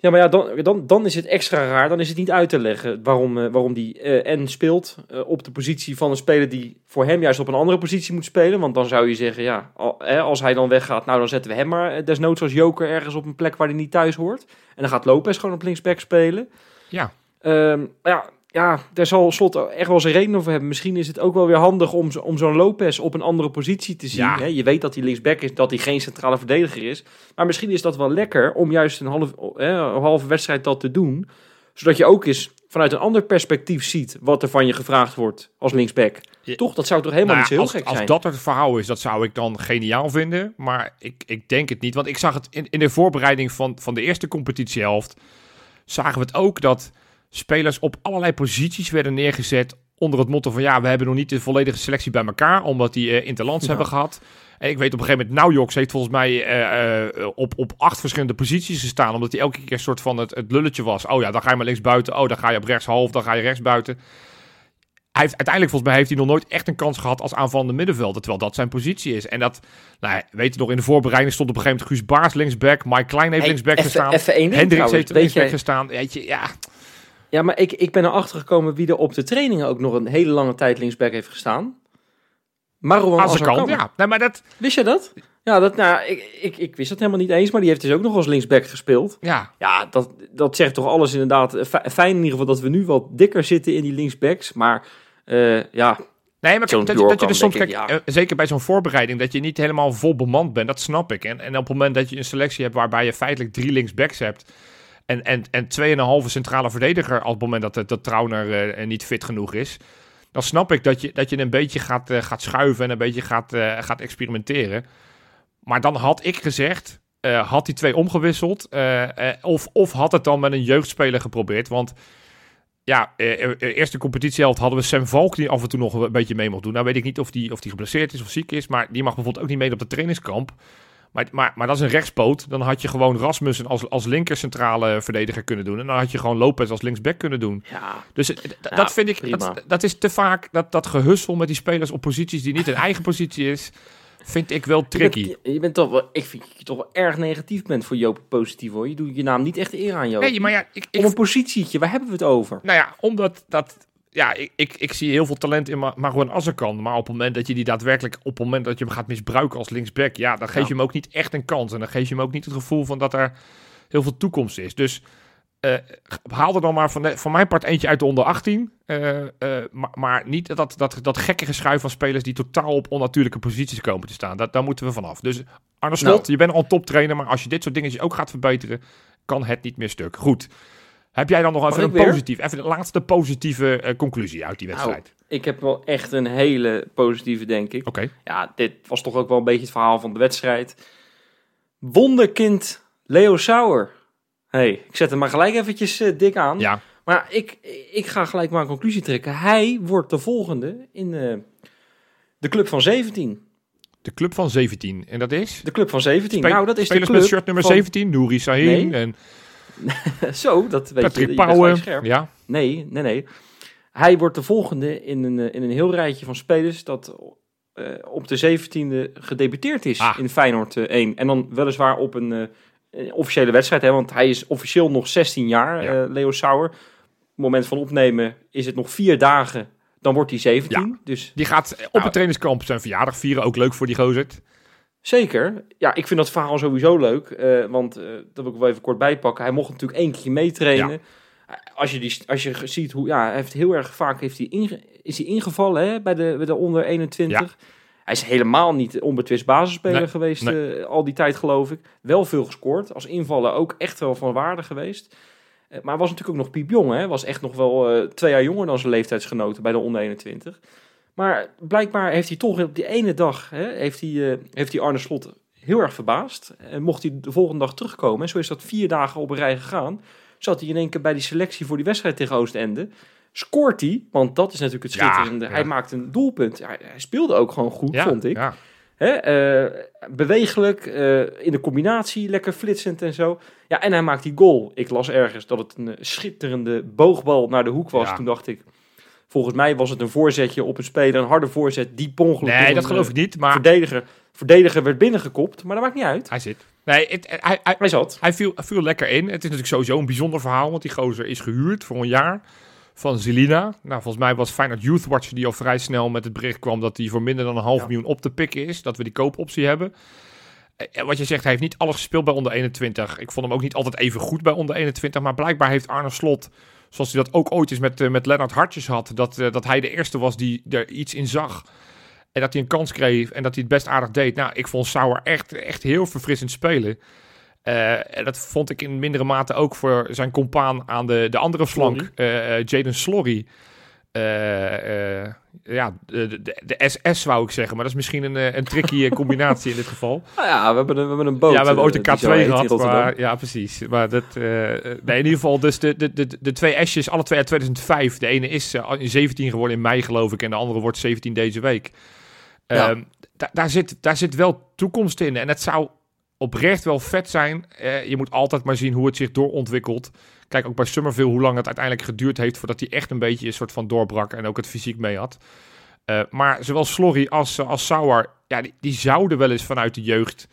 Ja, maar ja, dan, dan, dan is het extra raar. Dan is het niet uit te leggen waarom, uh, waarom die uh, N speelt uh, op de positie van een speler die voor hem juist op een andere positie moet spelen. Want dan zou je zeggen, ja, al, hè, als hij dan weggaat, nou dan zetten we hem maar desnoods als joker ergens op een plek waar hij niet thuis hoort. En dan gaat Lopez gewoon op linksback spelen. Ja. Um, ja, ja, daar zal Slot echt wel zijn reden over hebben. Misschien is het ook wel weer handig om, om zo'n Lopez op een andere positie te zien. Ja. Hè? Je weet dat hij linksback is, dat hij geen centrale verdediger is. Maar misschien is dat wel lekker om juist een hè, een halve wedstrijd dat te doen. Zodat je ook eens vanuit een ander perspectief ziet wat er van je gevraagd wordt als linksback. Ja. Toch? Dat zou toch helemaal Nou niet zo heel als, gek als zijn? dat het verhaal is, dat zou ik dan geniaal vinden. Maar ik, ik denk het niet. Want ik zag het in, in de voorbereiding van, van de eerste competitiehelft. Zagen we het ook dat spelers op allerlei posities werden neergezet. Onder het motto van ja, we hebben nog niet de volledige selectie bij elkaar. Omdat die eh, interlands Ja. hebben gehad. En ik weet op een gegeven moment, Naujoks heeft volgens mij eh, eh, op, op acht verschillende posities gestaan. Omdat hij elke keer een soort van het, het lulletje was. Oh ja, dan ga je maar links buiten. Oh, dan ga je op rechts half. Dan ga je rechts buiten. Hij heeft, uiteindelijk volgens mij heeft hij nog nooit echt een kans gehad als aanvallende middenvelder. Terwijl dat zijn positie is. En dat, nou, weet je nog, in de voorbereiding stond op een gegeven moment Guus Baars linksback. Mike Klein heeft Hey, linksback gestaan. Hendricks heeft linksback gestaan. Weet je, ja. Ja, maar ik, ik ben erachter gekomen wie er op de trainingen ook nog een hele lange tijd linksback heeft gestaan. Marouan Azarkan. ja. Nee, maar dat, Wist je dat? Ja, dat, nou, ik, ik, ik wist dat helemaal niet eens, maar die heeft dus ook nog als linksback gespeeld. ja. Ja, dat, dat zegt toch alles inderdaad. Fijn in ieder geval dat we nu wat dikker zitten in die linksbacks. Maar eh, ja, Nee, maar dat, dat je dus soms, ik, kijk, ja. eh, zeker bij zo'n voorbereiding, dat je niet helemaal vol bemand bent, dat snap ik. En, en op het moment dat je een selectie hebt waarbij je feitelijk drie linksbacks hebt en, en, en tweeënhalve centrale verdediger, op het moment dat, dat Trauner eh, niet fit genoeg is, dan snap ik dat je, dat je een beetje gaat, eh, gaat schuiven en een beetje gaat, eh, gaat experimenteren. Maar dan had ik gezegd, eh, had die twee omgewisseld, eh, eh, of, of had het dan met een jeugdspeler geprobeerd, want ja, eh, eh, eerste competitiehelft hadden we Sam Valk die af en toe nog een beetje mee mocht doen. Nou weet ik niet of die, of die geblesseerd is of ziek is, maar die mag bijvoorbeeld ook niet mee op de trainingskamp. Maar, maar, maar dat is een rechtspoot. Dan had je gewoon Rasmussen als, als linker centrale verdediger kunnen doen. En dan had je gewoon Lopez als linksback kunnen doen. ja, Dus d- Ja, dat vind ik, dat, dat is te vaak, dat, dat gehussel met die spelers op posities die niet hun eigen positie is, vind ik wel je tricky. bent, je bent toch wel, ik vind dat je toch wel erg negatief bent voor Joop positief hoor. Je doet je naam niet echt eer aan Joop. Nee, maar ja, ik, ik, Om een positietje, waar hebben we het over? Nou ja, omdat dat. Ja, ik, ik, ik zie heel veel talent in Ma- Marouane Azarkan. Maar op het moment dat je die daadwerkelijk... op het moment dat je hem gaat misbruiken als linksback... ja, dan geef je hem ook niet echt een kans. En dan geef je hem ook niet het gevoel van dat er heel veel toekomst is. Dus eh, haal er dan maar van, de, van mijn part eentje uit de onder 18. eh, eh, maar, maar niet dat, dat, dat gekke geschuif van spelers... die totaal op onnatuurlijke posities komen te staan. Dat, daar moeten we vanaf. Dus Arne Slot, Nou. je bent al toptrainer... maar als je dit soort dingetjes ook gaat verbeteren... kan het niet meer stuk. Goed. Heb jij dan nog even een positief, even de laatste positieve eh, conclusie uit die wedstrijd? Ik heb wel echt een hele positieve, denk ik. Oké. Ja, dit was toch ook wel een beetje het verhaal van de wedstrijd. Wonderkind Leo Sauer. hey, ik zet hem maar gelijk eventjes eh, dik aan. Ja. Maar ik, ik ga gelijk maar een conclusie trekken. Hij wordt de volgende in eh, de club van 17. De club van 17. En dat is? De club van 17. Spe- nou, dat is de club met shirt nummer van- 17. Nouri Sahin Nee. en Zo, dat weet je. Patrick je Pauwen. scherp. Ja. Nee, nee, nee. Hij wordt de volgende in een, eh, in een heel rijtje van spelers dat eh, op de 17e gedebuteerd is Ah. in Feyenoord eh, 1. En dan weliswaar op een, eh, een officiële wedstrijd, hè, want hij is officieel nog 16 jaar, Ja. eh, Leo Sauer. Moment van opnemen is het nog vier dagen, dan wordt hij 17. Dus Die gaat op Nou. het trainingskamp zijn verjaardag vieren. Ook leuk voor die gozer. Zeker. Ja, ik vind dat verhaal sowieso leuk, eh, want eh, dat wil ik wel even kort bijpakken. Hij mocht natuurlijk één keer meetrainen. Als je, die, als je ziet hoe, ja, hij heeft heel erg vaak heeft hij inge- is hij ingevallen hè, bij, de, bij de onder 21. Hij is helemaal niet onbetwist basisspeler Nee, geweest nee. eh, al die tijd, geloof ik. Wel veel gescoord. Als invaller ook echt wel van waarde geweest. Eh, maar was natuurlijk ook nog piepjong. Hè? Was echt nog wel eh, twee jaar jonger dan zijn leeftijdsgenoten bij de onder 21. Maar blijkbaar heeft hij toch op die ene dag, hè, heeft, hij, eh, heeft hij Arne Slot heel erg verbaasd. En mocht hij de volgende dag terugkomen, en zo is dat vier dagen op een rij gegaan, zat hij in één keer bij die selectie voor die wedstrijd tegen Oostende. Scoort hij, want dat is natuurlijk het schitterende. ja. Hij maakt een doelpunt. Hij, hij speelde ook gewoon goed, Ja, vond ik. Hè, eh, bewegelijk, eh, in de combinatie, lekker flitsend en zo. Ja, en hij maakt die goal. Ik las ergens dat het een schitterende boogbal naar de hoek was. Toen dacht ik, volgens mij was het een voorzetje op een speler, een harde voorzet, die per ongeluk door Nee, dat geloof eh, ik niet. Maar Verdediger, verdediger werd binnengekopt, maar dat maakt niet uit. hij zit. Nee, het, hij, hij, Hij zat. Hij viel, viel lekker in. Het is natuurlijk sowieso een bijzonder verhaal, want die gozer is gehuurd voor een jaar van Zelina. Nou, volgens mij was Feyenoord Youth Watch die al vrij snel met het bericht kwam dat hij voor minder dan een half Ja. miljoen op te pikken is. Dat we die koopoptie hebben. En wat je zegt, hij heeft niet alles gespeeld bij onder 21. Ik vond hem ook niet altijd even goed bij onder 21. Maar blijkbaar heeft Arne Slot zoals hij dat ook ooit eens met, uh, met Lennart Hartjes had. Dat, uh, dat hij de eerste was die er iets in zag. En dat hij een kans kreeg en dat hij het best aardig deed. Nou, ik vond Sauer echt, echt heel verfrissend spelen. Uh, en dat vond ik in mindere mate ook voor zijn compaan aan de, de andere flank, Jaden Slorry. Uh, ja, de, de, de, SS zou ik zeggen, maar dat is misschien een, een tricky combinatie in dit geval. Nou ja, we hebben een, we hebben een boot. Ja, we hebben ooit een K2 gehad. Maar, ja, precies. Maar dat, nee, in ieder geval, dus de, de, de, de twee S's, alle twee uit 2005. De ene is in 17 geworden in mei, geloof ik, en de andere wordt 17 deze week. Ja. Um, daar, zit, daar zit wel toekomst in. En het zou oprecht wel vet zijn. Je moet altijd maar zien hoe het zich doorontwikkelt. Kijk ook bij Summerville hoe lang het uiteindelijk geduurd heeft voordat hij echt een beetje een soort van doorbrak en ook het fysiek mee had. Uh, maar zowel Slorry als, als Sauer, ja, die, die, zouden wel eens vanuit de jeugd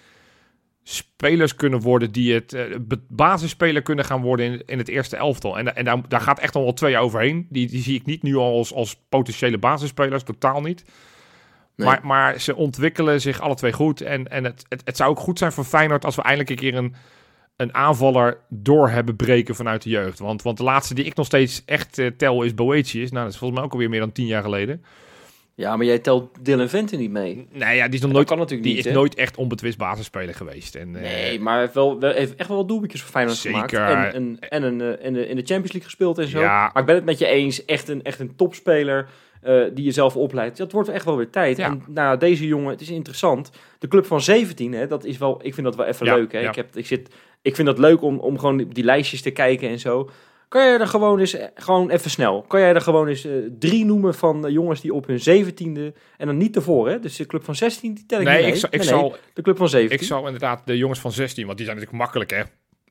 spelers kunnen worden die het uh, basisspeler kunnen gaan worden in, in het eerste elftal. En, en daar, daar gaat echt al wel twee overheen. Die, die zie ik niet nu al als, als potentiële basisspelers, totaal niet. Nee. Maar, maar ze ontwikkelen zich alle twee goed. En, en het, het, het zou ook goed zijn voor Feyenoord als we eindelijk een keer een, een aanvaller door hebben breken vanuit de jeugd. Want, want de laatste die ik nog steeds echt uh, tel is Boetius. Nou, dat is volgens mij ook alweer meer dan tien jaar geleden. Ja, maar jij telt Dylan Vente niet mee. Nee, ja, die is nog nooit, kan natuurlijk die niet, is nooit echt onbetwist basisspeler geweest. En, nee, uh, maar heeft, wel, heeft echt wel doelpuntjes voor Feyenoord zeker. gemaakt. En, en, en een, uh, in, de, in de Champions League gespeeld en zo. Ja. Maar ik ben het met je eens. Echt een, echt een topspeler. Uh, die je zelf opleidt. Dat wordt echt wel weer tijd. Ja. En nou, deze jongen, het is interessant. De club van 17, hè, dat is wel, ik vind dat wel even ja, leuk. Hè. Ik, heb, ik, zit, ik vind dat leuk om, om gewoon die lijstjes te kijken en zo. Kan jij er gewoon eens, gewoon even snel, kan jij er gewoon eens uh, drie noemen van uh, jongens die op hun zeventiende, en dan niet ervoor, hè? Dus de club van 16, die tel ik nee, niet. Ik, zal, ik nee, zal, nee, de club van 17. Ik zal inderdaad de jongens van 16, want die zijn natuurlijk makkelijk, hè.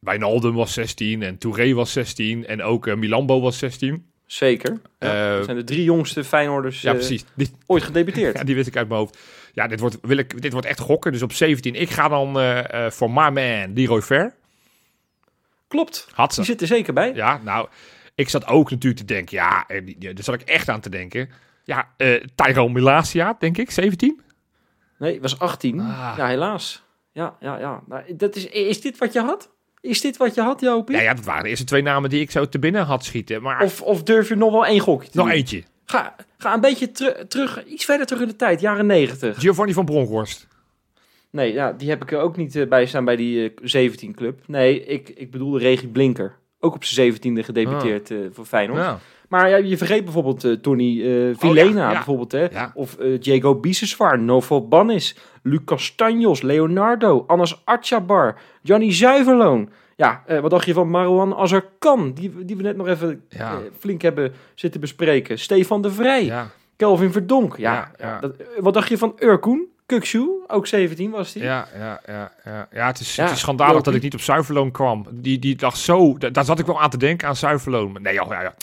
Wijnaldum was 16 en Touré was 16 en ook uh, Milambo was 16. Zeker. Ja, dat zijn de drie jongste Feyenoorders ja, precies. Die, ooit gedebuteerd. ja, die wist ik uit mijn hoofd. Ja, dit wordt, wil ik, dit wordt echt gokken. Dus op 17. Ik ga dan uh, uh, voor my man, Leroy Fair. Klopt. Had ze. Die zit er zeker bij. Ja, nou, ik zat ook natuurlijk te denken. Ja, daar zat ik echt aan te denken. Ja, uh, Tyrone Milasia, denk ik, 17? Nee, was 18. Ah. Ja, helaas. Ja, ja, ja. Nou, dat is, is dit wat je had? Is dit wat je had, Jopie? Ja, ja, dat waren de eerste twee namen die ik zo te binnen had schieten. Maar... Of, of durf je nog wel één gokje te Nog doen? eentje. Ga, ga een beetje ter, terug, iets verder terug in de tijd, jaren 90. Giovanni van Bronckhorst. Nee, ja, die heb ik er ook niet uh, bij staan bij die uh, 17-club. Nee, ik, ik bedoelde Regie Blinker. Ook op zijn 17e gedebuteerd uh, voor Feyenoord. Ja. Maar ja, je vergeet bijvoorbeeld uh, Tony Vilena, oh, ja, ja. bijvoorbeeld, hè? Ja. Of uh, Diego Biseswar, Novo Bannis, Luc Castanjos, Leonardo, Anas Atjabar, Gianni Zuiverloon. Ja, uh, wat dacht je van Marwan Azarkan, die, die we net nog even Ja. uh, flink hebben zitten bespreken. Stefan de Vrij, Ja, Kelvin Verdonk. Ja, Ja. Dat, uh, wat dacht je van Urkoen? Kukshu, ook 17 was die. ja, ja, ja, ja. ja het, is, het is schandalig dat ik niet op Zuiverloon kwam. Die, die dacht zo, da- daar zat ik wel aan te denken aan Zuiverloon. Nee, joh, ja, ja.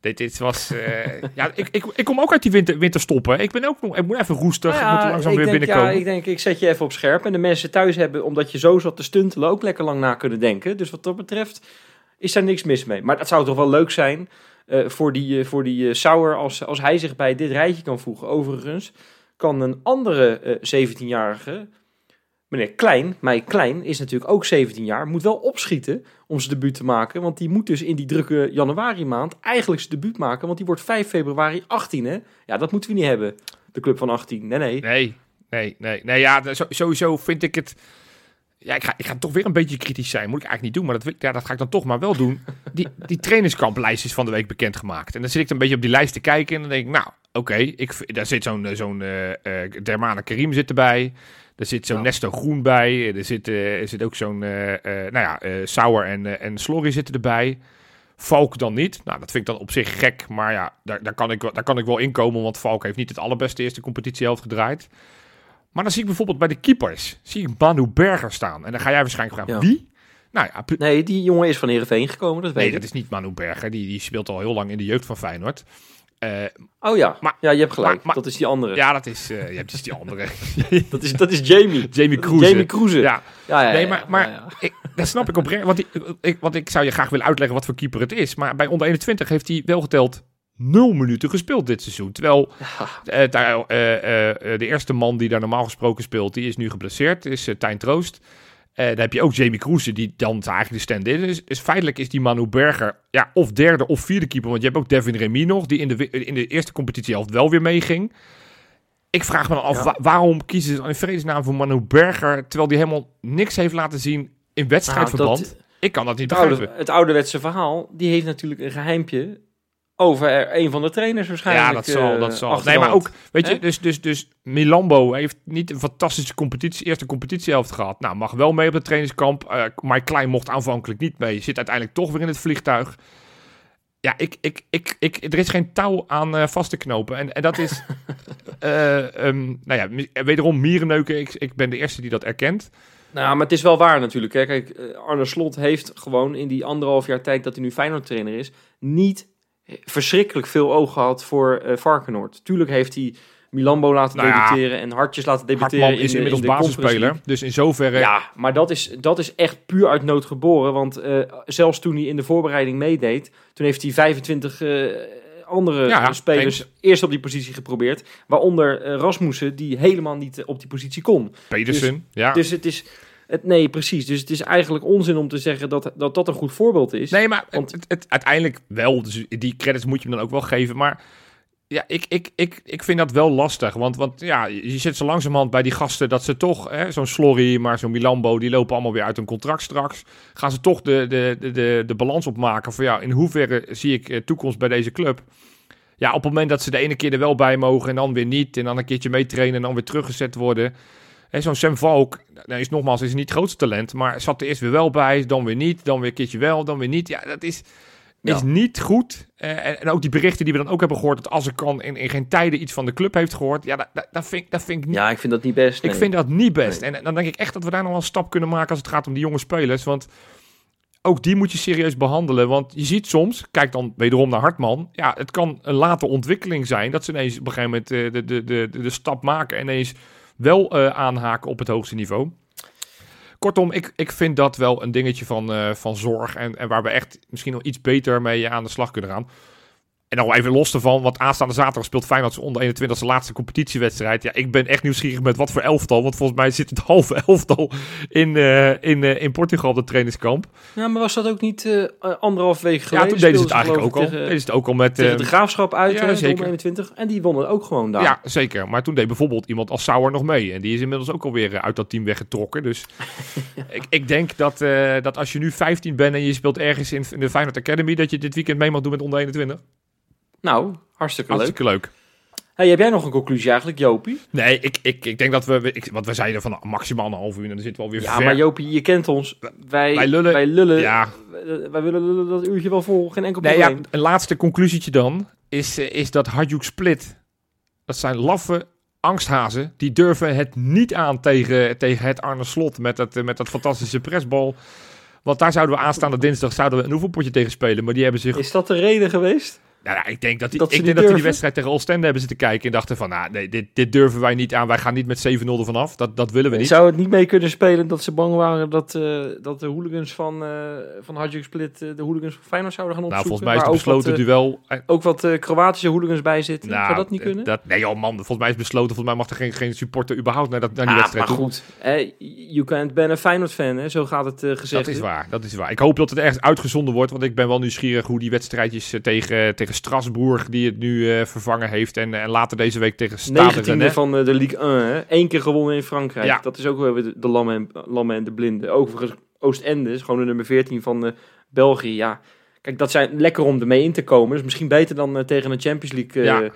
Dit, dit was, eh, ja, ik, ik, ik kom ook uit die winter, winterstoppen. Ik ben ook nog, ik moet even roestig, Nou ik moet langzaam ik weer denk, binnenkomen. Ja, ik denk, ik zet je even op scherp. En de mensen thuis hebben, omdat je zo zat te stuntelen, ook lekker lang na kunnen denken. Dus wat dat betreft is daar niks mis mee. Maar dat zou toch wel leuk zijn eh, voor die, eh, voor die Sauer, als, als hij zich bij dit rijtje kan voegen. Overigens kan een andere eh, 17-jarige, meneer Klein, mij Klein, is natuurlijk ook 17 jaar, moet wel opschieten om zijn debuut te maken. Want die moet dus in die drukke januari maand eigenlijk zijn debuut maken. Want die wordt 5 februari 18, hè? Ja, dat moeten we niet hebben. De club van 18. Nee, nee. Nee, nee, nee. Nee, ja, sowieso vind ik het... Ja, ik ga, ik ga toch weer een beetje kritisch zijn. Moet ik eigenlijk niet doen, maar dat, wil- ja, dat ga ik dan toch maar wel doen. Die, die trainingskamplijst is van de week bekendgemaakt. En dan zit ik een beetje op die lijst te kijken en dan denk ik, nou, oké, ik daar zit zo'n eh, zo'n eh eh, Dermane Karim zit erbij. Er zit zo'n Ja. Nesto Groen bij. Er zit, eh, er zit ook zo'n, eh eh, nou ja, eh Sauer en, eh, en Slorry zitten erbij. Valk dan niet. Nou, dat vind ik dan op zich gek. Maar ja, daar, daar, kan ik, wel- daar kan ik wel inkomen. Want Valk heeft niet het allerbeste eerste competitiehelft gedraaid. Maar dan zie ik bijvoorbeeld bij de keepers. Zie ik Manu Berger staan. En dan ga jij waarschijnlijk vragen, Ja. wie? Nou ja, Nee, die jongen is van Heerenveen gekomen, dat weet nee, ik. dat is niet Manu Berger. Die, die speelt al heel lang in de jeugd van Feyenoord. Eh, Oh ja, Maar- ja, je hebt gelijk. maar- maar- dat is die andere. ja, dat is, eh, je hebt dus die andere. Dat, is, dat is Jamie. Jamie Kroeze. Jamie Kroeze. Ja, ja, ja, nee, maar, maar. Ik, dat snap ik oprecht. Want, die, ik, want ik zou je graag willen uitleggen wat voor keeper het is. Maar bij onder 21 heeft hij wel geteld nul minuten gespeeld dit seizoen. Terwijl eh, daar, de eerste man die daar normaal gesproken speelt, die is nu geblesseerd. Is Tijn Troost. Uh, dan heb je ook Jamie Kroese, die dan eigenlijk de stand-in is. is. Feitelijk is die Manu Berger ja, of derde of vierde keeper. Want je hebt ook Devin Remy nog, die in de, in de eerste competitie al wel weer meeging. Ik vraag me dan af, waarom kiezen ze in vredesnaam voor Manu Berger... terwijl die helemaal niks heeft laten zien in wedstrijdverband? Nou, ik kan dat niet het begrijpen. het ouderwetse verhaal, die heeft natuurlijk een geheimpje over een van de trainers waarschijnlijk. Ja, dat zal. Dat zal. Eh, nee, maar ook, weet je, dus, dus, dus Milambo heeft niet een fantastische competitie, eerste competitiehelft gehad. Nou, mag wel mee op het trainingskamp. Uh, maar Klein mocht aanvankelijk niet mee. Zit uiteindelijk toch weer in het vliegtuig. Ja, ik, ik, ik, ik, er is geen touw aan uh, vast te knopen. En, en dat is, um, nou ja, wederom mierenneuken. Ik, ik ben de eerste die dat erkent. Nou, maar het is wel waar natuurlijk. Hè. Kijk, Arne Slot heeft gewoon in die anderhalf jaar tijd dat hij nu Feyenoord trainer is, niet verschrikkelijk veel oog gehad voor uh, Varkenoord. Tuurlijk heeft hij Milambo laten nou debuteren en Hartjes laten debuteren. Hartman is in inmiddels basisspeler, dus in zoverre... Ja, maar dat is, dat is echt puur uit nood geboren. Want uh, zelfs toen hij in de voorbereiding meedeed, toen heeft hij 25 uh, eh, andere ja, spelers eerst op die positie geprobeerd. Waaronder Rasmussen, die helemaal niet op die positie kon. Pedersen, dus, ja. Dus het is... Het, nee, precies. Dus het is eigenlijk onzin om te zeggen dat dat, dat een goed voorbeeld is. Nee, maar want... het, het, uiteindelijk wel. Dus die credits moet je hem dan ook wel geven. Maar ja, ik, ik, ik, ik vind dat wel lastig. Want, want ja, je zit zo langzamerhand bij die gasten dat ze toch, zo'n Slorry, maar zo'n Milambo, die lopen allemaal weer uit hun contract straks. Gaan ze toch de, de, de, de, de balans opmaken van ja, in hoeverre zie ik eh, toekomst bij deze club? Ja, op het moment dat ze de ene keer er wel bij mogen en dan weer niet. En dan een keertje meetrainen en dan weer teruggezet worden. Zo'n Sam Valk, nou is nogmaals, is niet het grootste talent, maar zat er eerst weer wel bij, dan weer niet, dan weer een keertje wel, dan weer niet. Ja, dat is, is niet goed. Uh, en, en, ook die berichten die we dan ook hebben gehoord, dat als ik kan in, in geen tijden iets van de club heeft gehoord, ja, dat, dat, vind, dat vind ik niet. Ja, ik vind dat niet best. Ik vind dat niet best. En, dan denk ik echt dat we daar nog wel een stap kunnen maken als het gaat om die jonge spelers, want ook die moet je serieus behandelen. Want je ziet soms, kijk dan wederom naar Hartman. Ja, het kan een late ontwikkeling zijn. Dat ze ineens op een gegeven moment de, de, de, de, de stap maken. En ineens wel uh, aanhaken op het hoogste niveau. Kortom, ik, ik vind dat wel een dingetje van, uh, van zorg. En, en waar we echt misschien nog iets beter mee aan de slag kunnen gaan. En dan even los ervan, want aanstaande zaterdag speelt Feyenoord onder 21 als laatste competitiewedstrijd. Ja, ik ben echt nieuwsgierig met wat voor elftal. Want volgens mij zit het halve elftal in, uh, in, uh, in Portugal op de trainingskamp. Ja, maar was dat ook niet uh, anderhalf week geleden? Ja, toen deden ze het eigenlijk ook al. Deden ze het ook al met... de Graafschap uit, ja, zeker. 21. En die wonnen ook gewoon daar. Ja, zeker. Maar toen deed bijvoorbeeld iemand als Sauer nog mee. En die is inmiddels ook alweer uit dat team weggetrokken. Dus ik, ik denk dat, dat als je nu 15 bent en je speelt ergens in, in de Feyenoord Academy... dat je dit weekend mee mag doen met onder 21. Nou, hartstikke, hartstikke leuk. Hey, heb jij nog een conclusie eigenlijk, Jopie? Nee, ik, ik, ik denk dat we... Ik, want we zeiden van maximaal een half uur en dan zitten we alweer Ja, maar Jopie, je kent ons. Wij, wij lullen. Wij, lullen, ja. wij willen lullen dat uurtje wel vol, geen enkel probleem. Nee, ja, een laatste conclusietje dan is, eh, is dat Hajduk Split... Dat zijn laffe angsthazen. Die durven het niet aan tegen, tegen het Arne Slot met dat, met dat fantastische pressbal. Want daar zouden we aanstaande dinsdag zouden we een oefenpotje tegen spelen. Maar die hebben zich... Is dat de reden geweest? Nou, ja, ik denk dat, die, ik denk dat die, die wedstrijd tegen Oostende hebben zitten kijken en dachten van, nou, nee, dit, dit durven wij niet aan. Wij gaan niet met 7-0 ervan af. Dat, dat willen we niet. Zou het niet mee kunnen spelen dat ze bang waren dat, uh, dat de hooligans van, uh, van Hadjuk Split uh, de hooligans van Feyenoord zouden gaan opzoeken? Nou, volgens mij is het besloten wat, duel... Ook wat Kroatische hooligans bij zitten. Nou, Zou dat niet kunnen? Dat, nee joh man, volgens mij is besloten. Volgens mij mag er geen, geen supporter überhaupt naar, dat, naar die ah, wedstrijd maar goed, eh, you can't ben een Feyenoord fan, hè? zo gaat het gezegd. Dat is waar, dat is waar. Ik hoop dat het ergens uitgezonden wordt, want ik ben wel nieuwsgierig hoe die wedstrijdjes tegen, tegen Strasbourg die het nu uh, vervangen heeft. En, en later deze week tegen Stade Rennais. van uh, de Ligue 1, hè? Eén keer gewonnen in Frankrijk. Ja. Dat is ook wel de, de lammen, en, lammen en de blinden. Overigens, Oostende is gewoon de nummer 14 van uh, België. Ja, kijk, dat zijn lekker om ermee in te komen. Dus misschien beter dan tegen een Champions League... Ja eh,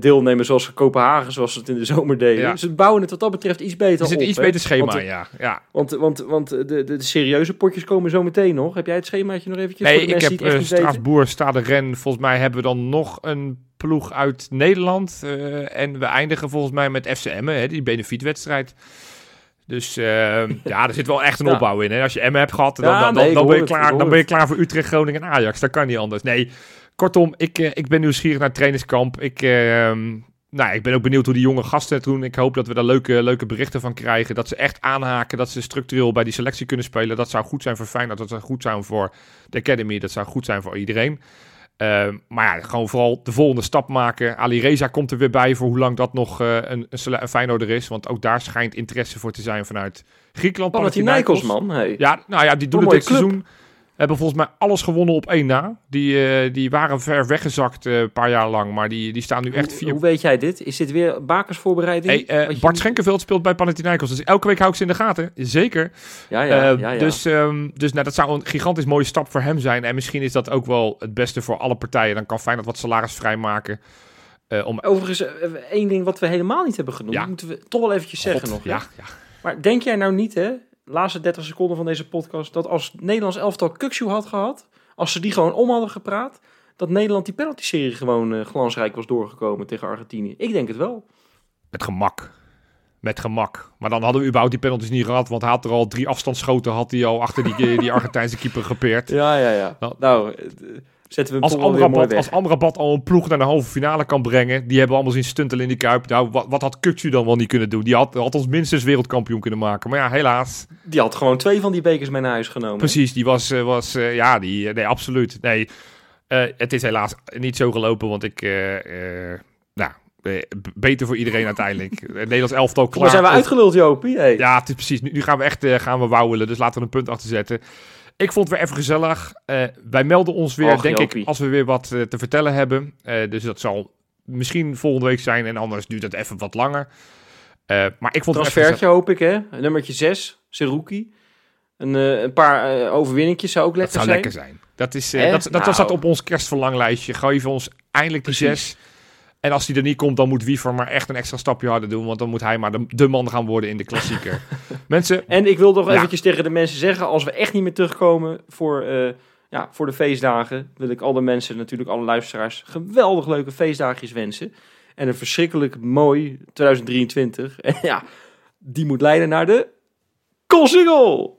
deelnemen zoals Kopenhagen, zoals ze het in de zomer deden. Ja. Ze bouwen het wat dat betreft iets beter op. Het iets beter schema, want, ja. ja. Want, want, want de, de, de, serieuze potjes komen zo meteen nog. Heb jij het schemaatje nog eventjes Nee, ik heb uh, Strasbourg, Stade Ren. Volgens mij hebben we dan nog een ploeg uit Nederland. Uh, en we eindigen volgens mij met FCM, hè, die benefietwedstrijd. Dus uh, ja, er zit wel echt een opbouw in. Hè. Als je M hebt gehad, dan, ja, dan, nee, dan, ben je klaar, dan ben je klaar voor Utrecht, Groningen en Ajax. Dat kan niet anders. Nee, Kortom, ik, uh, ik ben nieuwsgierig naar het trainingskamp. Ik, uh, nou, ik ben ook benieuwd hoe die jonge gasten het doen. Ik hoop dat we daar leuke, leuke berichten van krijgen. Dat ze echt aanhaken, dat ze structureel bij die selectie kunnen spelen. Dat zou goed zijn voor Feyenoord, dat zou goed zijn voor de Academy. Dat zou goed zijn voor iedereen. Uh, maar ja, gewoon vooral de volgende stap maken. Ali Reza komt er weer bij voor hoe lang dat nog uh, een, een Feyenoorder is. Want ook daar schijnt interesse voor te zijn vanuit Griekenland. Panathinaikos, man. Hey. Ja, nou ja, die doen het dit seizoen hebben volgens mij alles gewonnen op één na. Die, uh, die waren ver weggezakt een uh, paar jaar lang, maar die, die staan nu echt vier... Hoe weet jij dit? Is dit weer bakersvoorbereiding? Hey, uh, Bart Schenkenveld speelt bij Panathinaikos, dus elke week hou ik ze in de gaten. Zeker. Ja, ja, ja, ja. Dus, um, dus nou, dat zou een gigantisch mooie stap voor hem zijn. En misschien is dat ook wel het beste voor alle partijen. Dan kan Feyenoord wat salaris vrijmaken. Om... Overigens, één ding wat we helemaal niet hebben genoemd, moeten we toch wel eventjes God, zeggen nog. Ja, ja. Maar denk jij nou niet, hè, laatste 30 seconden van deze podcast, dat als Nederlands elftal Kukshoe had gehad, als ze die gewoon om hadden gepraat, dat Nederland die penalty-serie gewoon uh, glansrijk was doorgekomen tegen Argentinië? Ik denk het wel. Met gemak. Met gemak. Maar dan hadden we überhaupt die penalties niet gehad, want hij had er al drie afstandsschoten, had hij al achter die, die Argentijnse keeper gepeerd. Ja, ja, ja. Nou, nou zetten we als Amrabat, als Amrabat al een ploeg naar de halve finale kan brengen, die hebben allemaal zien stuntelen in die Kuip. Nou, wat, wat had Kukcu dan wel niet kunnen doen? Die had, had ons minstens wereldkampioen kunnen maken. Maar ja, helaas. Die had gewoon twee van die bekers mee naar huis genomen. Precies, die was, was uh, ja, die, nee, absoluut. Nee, uh, het is helaas niet zo gelopen, want ik, uh, nou, beter voor iedereen uiteindelijk. Het Nederlands elftal klaar. Maar zijn we uitgeluld, Jopie? Hey. Ja, het is precies. Nu, nu gaan we echt gaan we wauwelen, dus laten we een punt achter zetten. Ik vond het weer even gezellig. Uh, wij melden ons weer, Och, denk Jopie. ik, als we weer wat uh, te vertellen hebben. Uh, dus dat zal misschien volgende week zijn en anders duurt het even wat langer. maar ik vond het Transfertje hoop ik, hè? Nummertje 6, Seruki. Een, een paar overwinningjes zou ook lekker dat zijn. zou lekker zijn. Dat, is, dat, dat, nou. dat op ons kerstverlanglijstje. Geef ons eindelijk die 6. En als die er niet komt, dan moet Wiever maar echt een extra stapje harder doen. Want dan moet hij maar de, de man gaan worden in de klassieker. mensen. En ik wil toch ja. eventjes tegen de mensen zeggen: als we echt niet meer terugkomen voor, uh, ja, voor de feestdagen, wil ik alle mensen, natuurlijk alle luisteraars, geweldig leuke feestdagjes wensen. En een verschrikkelijk mooi 2023. En ja, die moet leiden naar de Koolsingel!